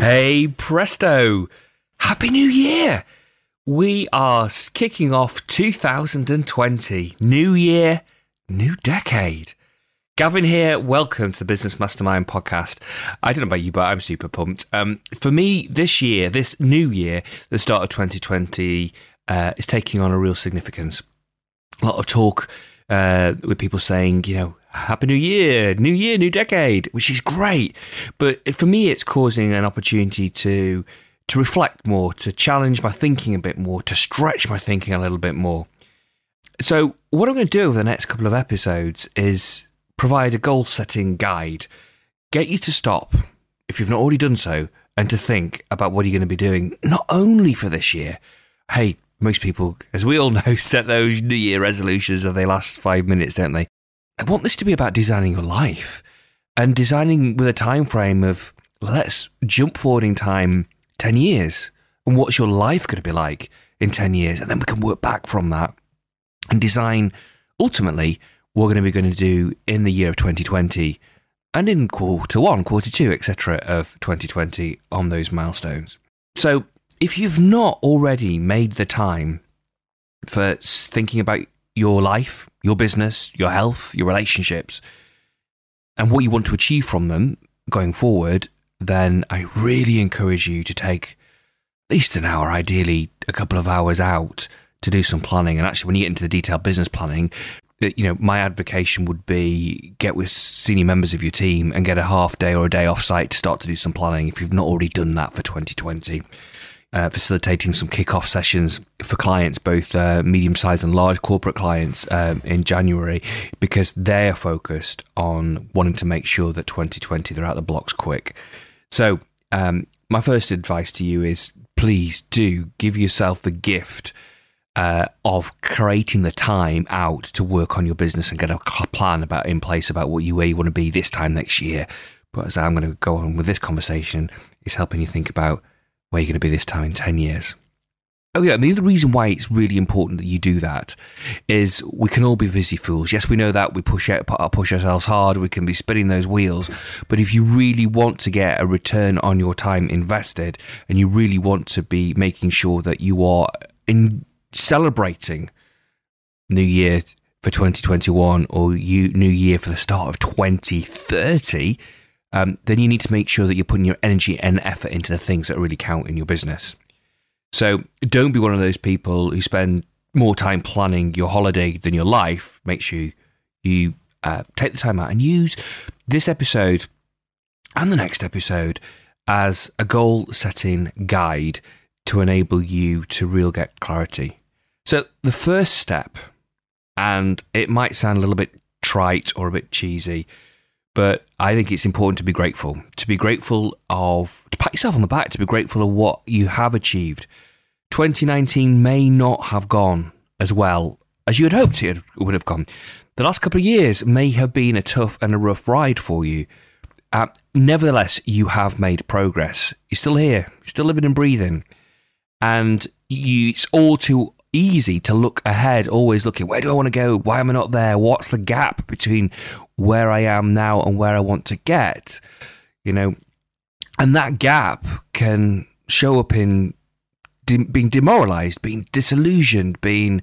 Hey, presto! Happy New Year! We are kicking off 2020. New year, new decade. Gavin here. Welcome to the Business Mastermind podcast. I don't know about you, but I'm super pumped. Um, for me, this year, this new year, the start of 2020, uh, is taking on a real significance. A lot of talk uh, with people saying, you know, Happy New Year, New Year, New Decade, which is great. But for me, it's causing an opportunity to to reflect more, to challenge my thinking a bit more, to stretch my thinking a little bit more. So, what I'm going to do over the next couple of episodes is provide a goal setting guide, get you to stop, if you've not already done so, and to think about what you're going to be doing, not only for this year. Hey, most people, as we all know, set those New Year resolutions of they last five minutes, don't they? I want this to be about designing your life and designing with a time frame of let's jump forward in time 10 years. And what's your life going to be like in 10 years? And then we can work back from that and design ultimately what we're going to be going to do in the year of 2020 and in quarter 1 quarter 2 etc of 2020 on those milestones. So if you've not already made the time for thinking about your life, your business, your health, your relationships, and what you want to achieve from them going forward, then I really encourage you to take at least an hour, ideally a couple of hours out to do some planning. And actually, when you get into the detailed business planning, uh, you know, my advocation would be get with senior members of your team and get a half day or a day off site to start to do some planning if you've not already done that for 2020 uh, facilitating some kickoff sessions for clients, both uh, medium sized and large corporate clients, um, in January, because they're focused on wanting to make sure that 2020 they're out the blocks quick. So, um, my first advice to you is please do give yourself the gift. Uh, of creating the time out to work on your business and get a plan about in place about what you where you want to be this time next year. But as I'm going to go on with this conversation, is helping you think about where you're going to be this time in 10 years. Oh, yeah. And the other reason why it's really important that you do that is we can all be busy fools. Yes, we know that. We push, out, push ourselves hard. We can be spinning those wheels. But if you really want to get a return on your time invested and you really want to be making sure that you are in celebrating New Year for 2021 or you, New Year for the start of 2030, um, then you need to make sure that you're putting your energy and effort into the things that really count in your business. So don't be one of those people who spend more time planning your holiday than your life. Make sure you uh, take the time out and use this episode and the next episode as a goal setting guide to enable you to real get clarity. So the first step, and it might sound a little bit trite or a bit cheesy, but I think it's important to be grateful, to be grateful of, to pat yourself on the back, to be grateful of what you have achieved. 2019 may not have gone as well as you had hoped it would have gone. The last couple of years may have been a tough and a rough ride for you. Uh, nevertheless, you have made progress. You're still here, you're still living and breathing. And you, it's all too easy to look ahead, always looking, where do I want to go? Why am I not there? What's the gap between where I am now and where I want to get, you know, and that gap can show up in de- being demoralized, being disillusioned, being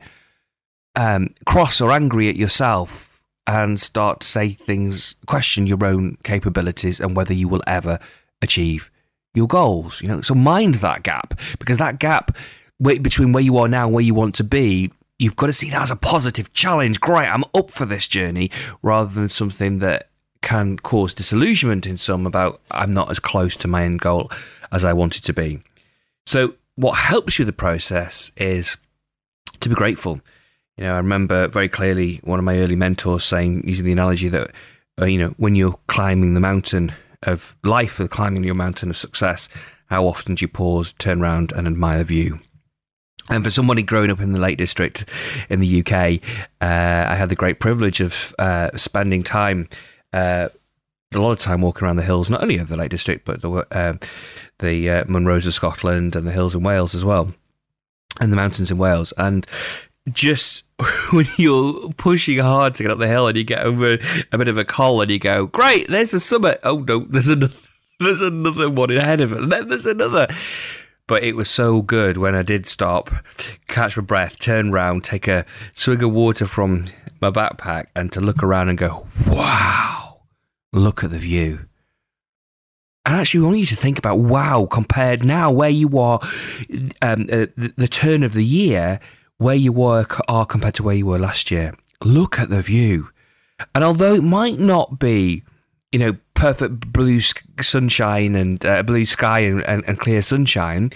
um, cross or angry at yourself, and start to say things, question your own capabilities and whether you will ever achieve your goals. You know, so mind that gap because that gap between where you are now and where you want to be you've got to see that as a positive challenge. Great, I'm up for this journey rather than something that can cause disillusionment in some about I'm not as close to my end goal as I wanted to be. So, what helps you with the process is to be grateful. You know, I remember very clearly one of my early mentors saying, using the analogy that, uh, you know, when you're climbing the mountain of life or climbing your mountain of success, how often do you pause, turn around, and admire the view? And for somebody growing up in the Lake District in the UK, uh, I had the great privilege of uh, spending time, uh, a lot of time walking around the hills, not only of the Lake District, but the, uh, the uh, Munros of Scotland and the hills in Wales as well, and the mountains in Wales. And just when you're pushing hard to get up the hill and you get over a bit of a col and you go, great, there's the summit. Oh, no, there's another there's another one ahead of it. And then there's another. But it was so good when I did stop, catch my breath, turn around, take a swig of water from my backpack, and to look around and go, wow, look at the view. And actually, we want you to think about wow, compared now where you are, um, uh, the, the turn of the year, where you were are compared to where you were last year. Look at the view. And although it might not be, you know, perfect blue sunshine and uh, blue sky and, and, and clear sunshine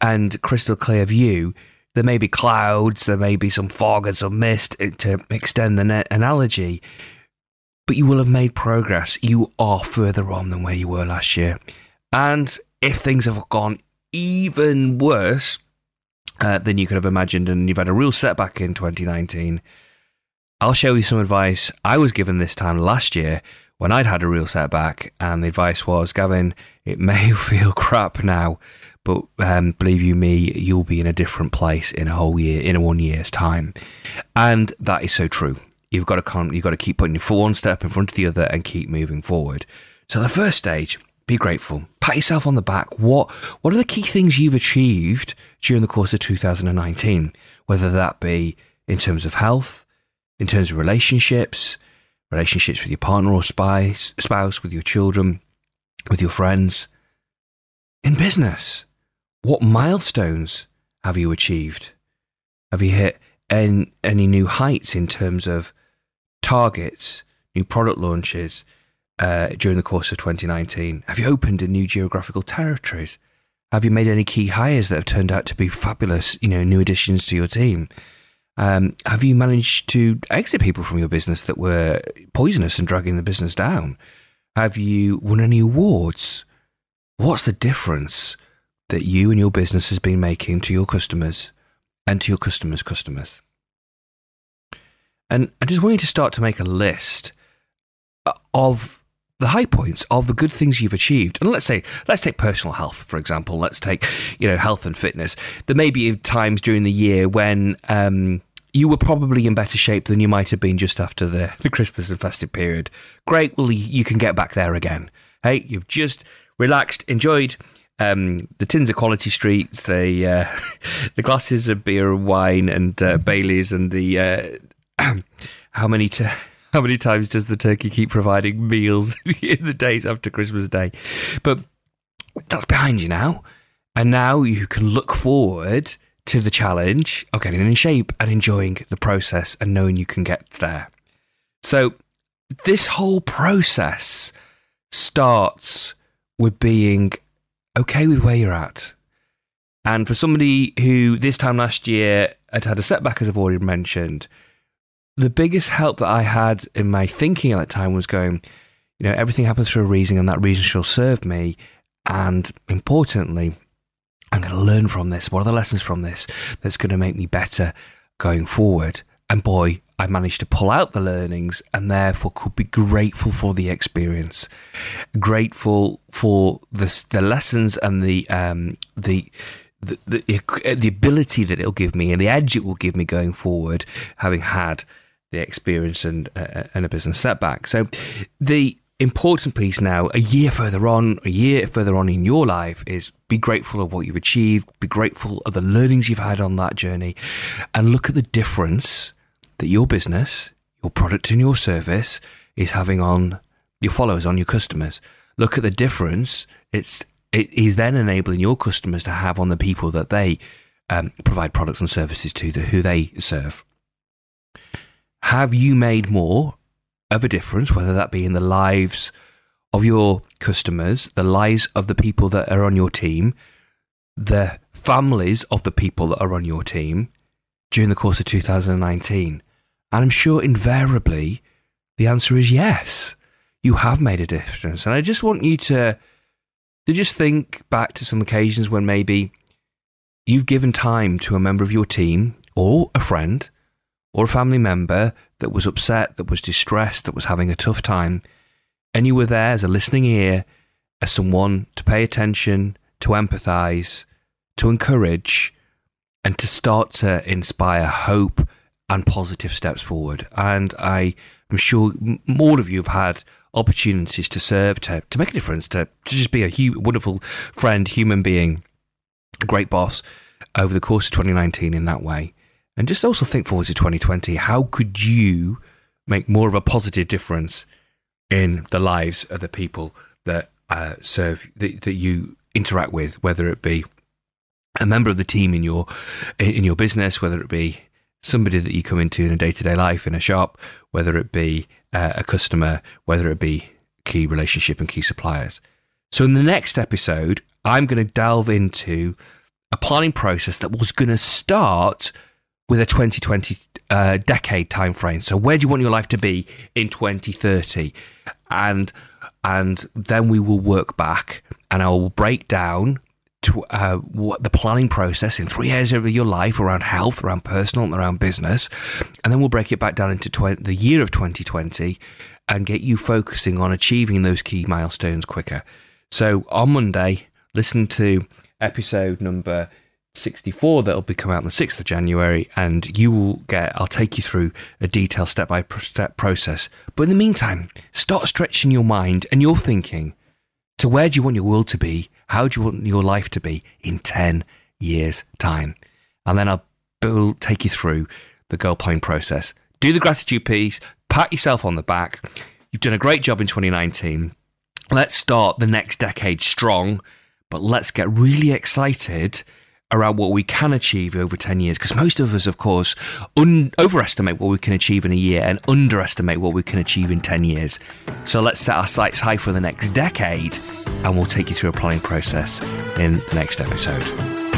and crystal clear view, there may be clouds, there may be some fog and some mist uh, to extend the analogy but you will have made progress. You are further on than where you were last year. And if things have gone even worse uh, than you could have imagined and you've had a real setback in 2019, I'll show you some advice I was given this time last year when I'd had a real setback. And the advice was, Gavin, it may feel crap now, but um, believe you me, you'll be in a different place in a whole year, in a one year's time. And that is so true. You've got to come, you've got to keep putting your foot one step in front of the other and keep moving forward. So the first stage, be grateful. Pat yourself on the back. What what are the key things you've achieved during the course of 2019? Whether that be in terms of health, in terms of relationships, relationships with your partner or spouse, spouse, with your children, with your friends. In business, what milestones have you achieved? Have you hit any, any new heights in terms of targets, new product launches uh, during the course of 2019? Have you opened in new geographical territories? Have you made any key hires that have turned out to be fabulous, you know, new additions to your team? Um, have you managed to exit people from your business that were poisonous and dragging the business down? Have you won any awards? What's the difference that you and your business has been making to your customers and to your customers' customers? And I just want you to start to make a list of the high points of the good things you've achieved. And let's say, let's take personal health, for example. Let's take, you know, health and fitness. There may be times during the year when um, you were probably in better shape than you might have been just after the, the Christmas and festive period. Great. Well, you can get back there again. Hey, you've just relaxed, enjoyed um, the tins of quality streets, the uh, the glasses of beer and wine and uh, Baileys, and the uh, how many how many times does the turkey keep providing meals in the days after Christmas Day? But that's behind you now, and now you can look forward to the challenge of getting in shape and enjoying the process and knowing you can get there. So this whole process starts with being okay with where you're at. And for somebody who this time last year had had a setback, as I've already mentioned, the biggest help that I had in my thinking at that time was going, you know, everything happens for a reason, and that reason shall serve me. And importantly, I'm going to learn from this. What are the lessons from this that's going to make me better going forward? And boy, I managed to pull out the learnings and therefore could be grateful for the experience, grateful for the, the lessons and the, um, the, the, the, the ability that it'll give me and the edge it will give me going forward, having had the experience and uh, and a business setback. So the important piece now, a year further on, a year further on in your life, is be grateful of what you've achieved, be grateful of the learnings you've had on that journey, and look at the difference that your business, your product, and your service is having on your followers, on your customers. Look at the difference it's it is then enabling your customers to have on the people that they um, provide products and services to, the, who they serve. Have you made more of a difference, whether that be in the lives of your customers, the lives of the people that are on your team, the families of the people that are on your team during the course of 2019? And I'm sure invariably the answer is yes. You have made a difference. And I just want you to, to just think back to some occasions when maybe you've given time to a member of your team or a friend or a family member that was upset, that was distressed, that was having a tough time, and you were there as a listening ear, as someone to pay attention, to empathize, to encourage, and to start to inspire hope and positive steps forward. And I am sure all of you have had opportunities to serve, to, to make a difference, to, to just be a hu- wonderful friend, human being, a great boss over the course of 2019 in that way. And just also think forward to 2020. How could you make more of a positive difference in the lives of the people that uh, serve, that, that you interact with, whether it be a member of the team in your in your business, whether it be somebody that you come into in a day to day life in a shop, whether it be uh, a customer, whether it be key relationship and key suppliers. So, in the next episode, I'm going to delve into a planning process that was going to start with a 2020 uh, decade time frame. So, where do you want your life to be in 2030? And and then we will work back, and I will break down to uh, what the planning process in three areas of your life around health, around personal, and around business, and then we'll break it back down into 20, the year of 2020 and get you focusing on achieving those key milestones quicker. So on Monday, listen to episode number 64 that'll be coming out on the 6th of January and you will get I'll take you through a detailed step by step process. But in the meantime, start stretching your mind and your thinking to where do you want your world to be? How do you want your life to be in 10 years' time? And then I'll take you through the goal planning process. Do the gratitude piece, pat yourself on the back. You've done a great job in 2019. Let's start the next decade strong, but let's get really excited around what we can achieve over 10 years because most of us of course un- overestimate what we can achieve in a year and underestimate what we can achieve in 10 years. So let's set our sights high for the next decade and we'll take you through a planning process in the next episode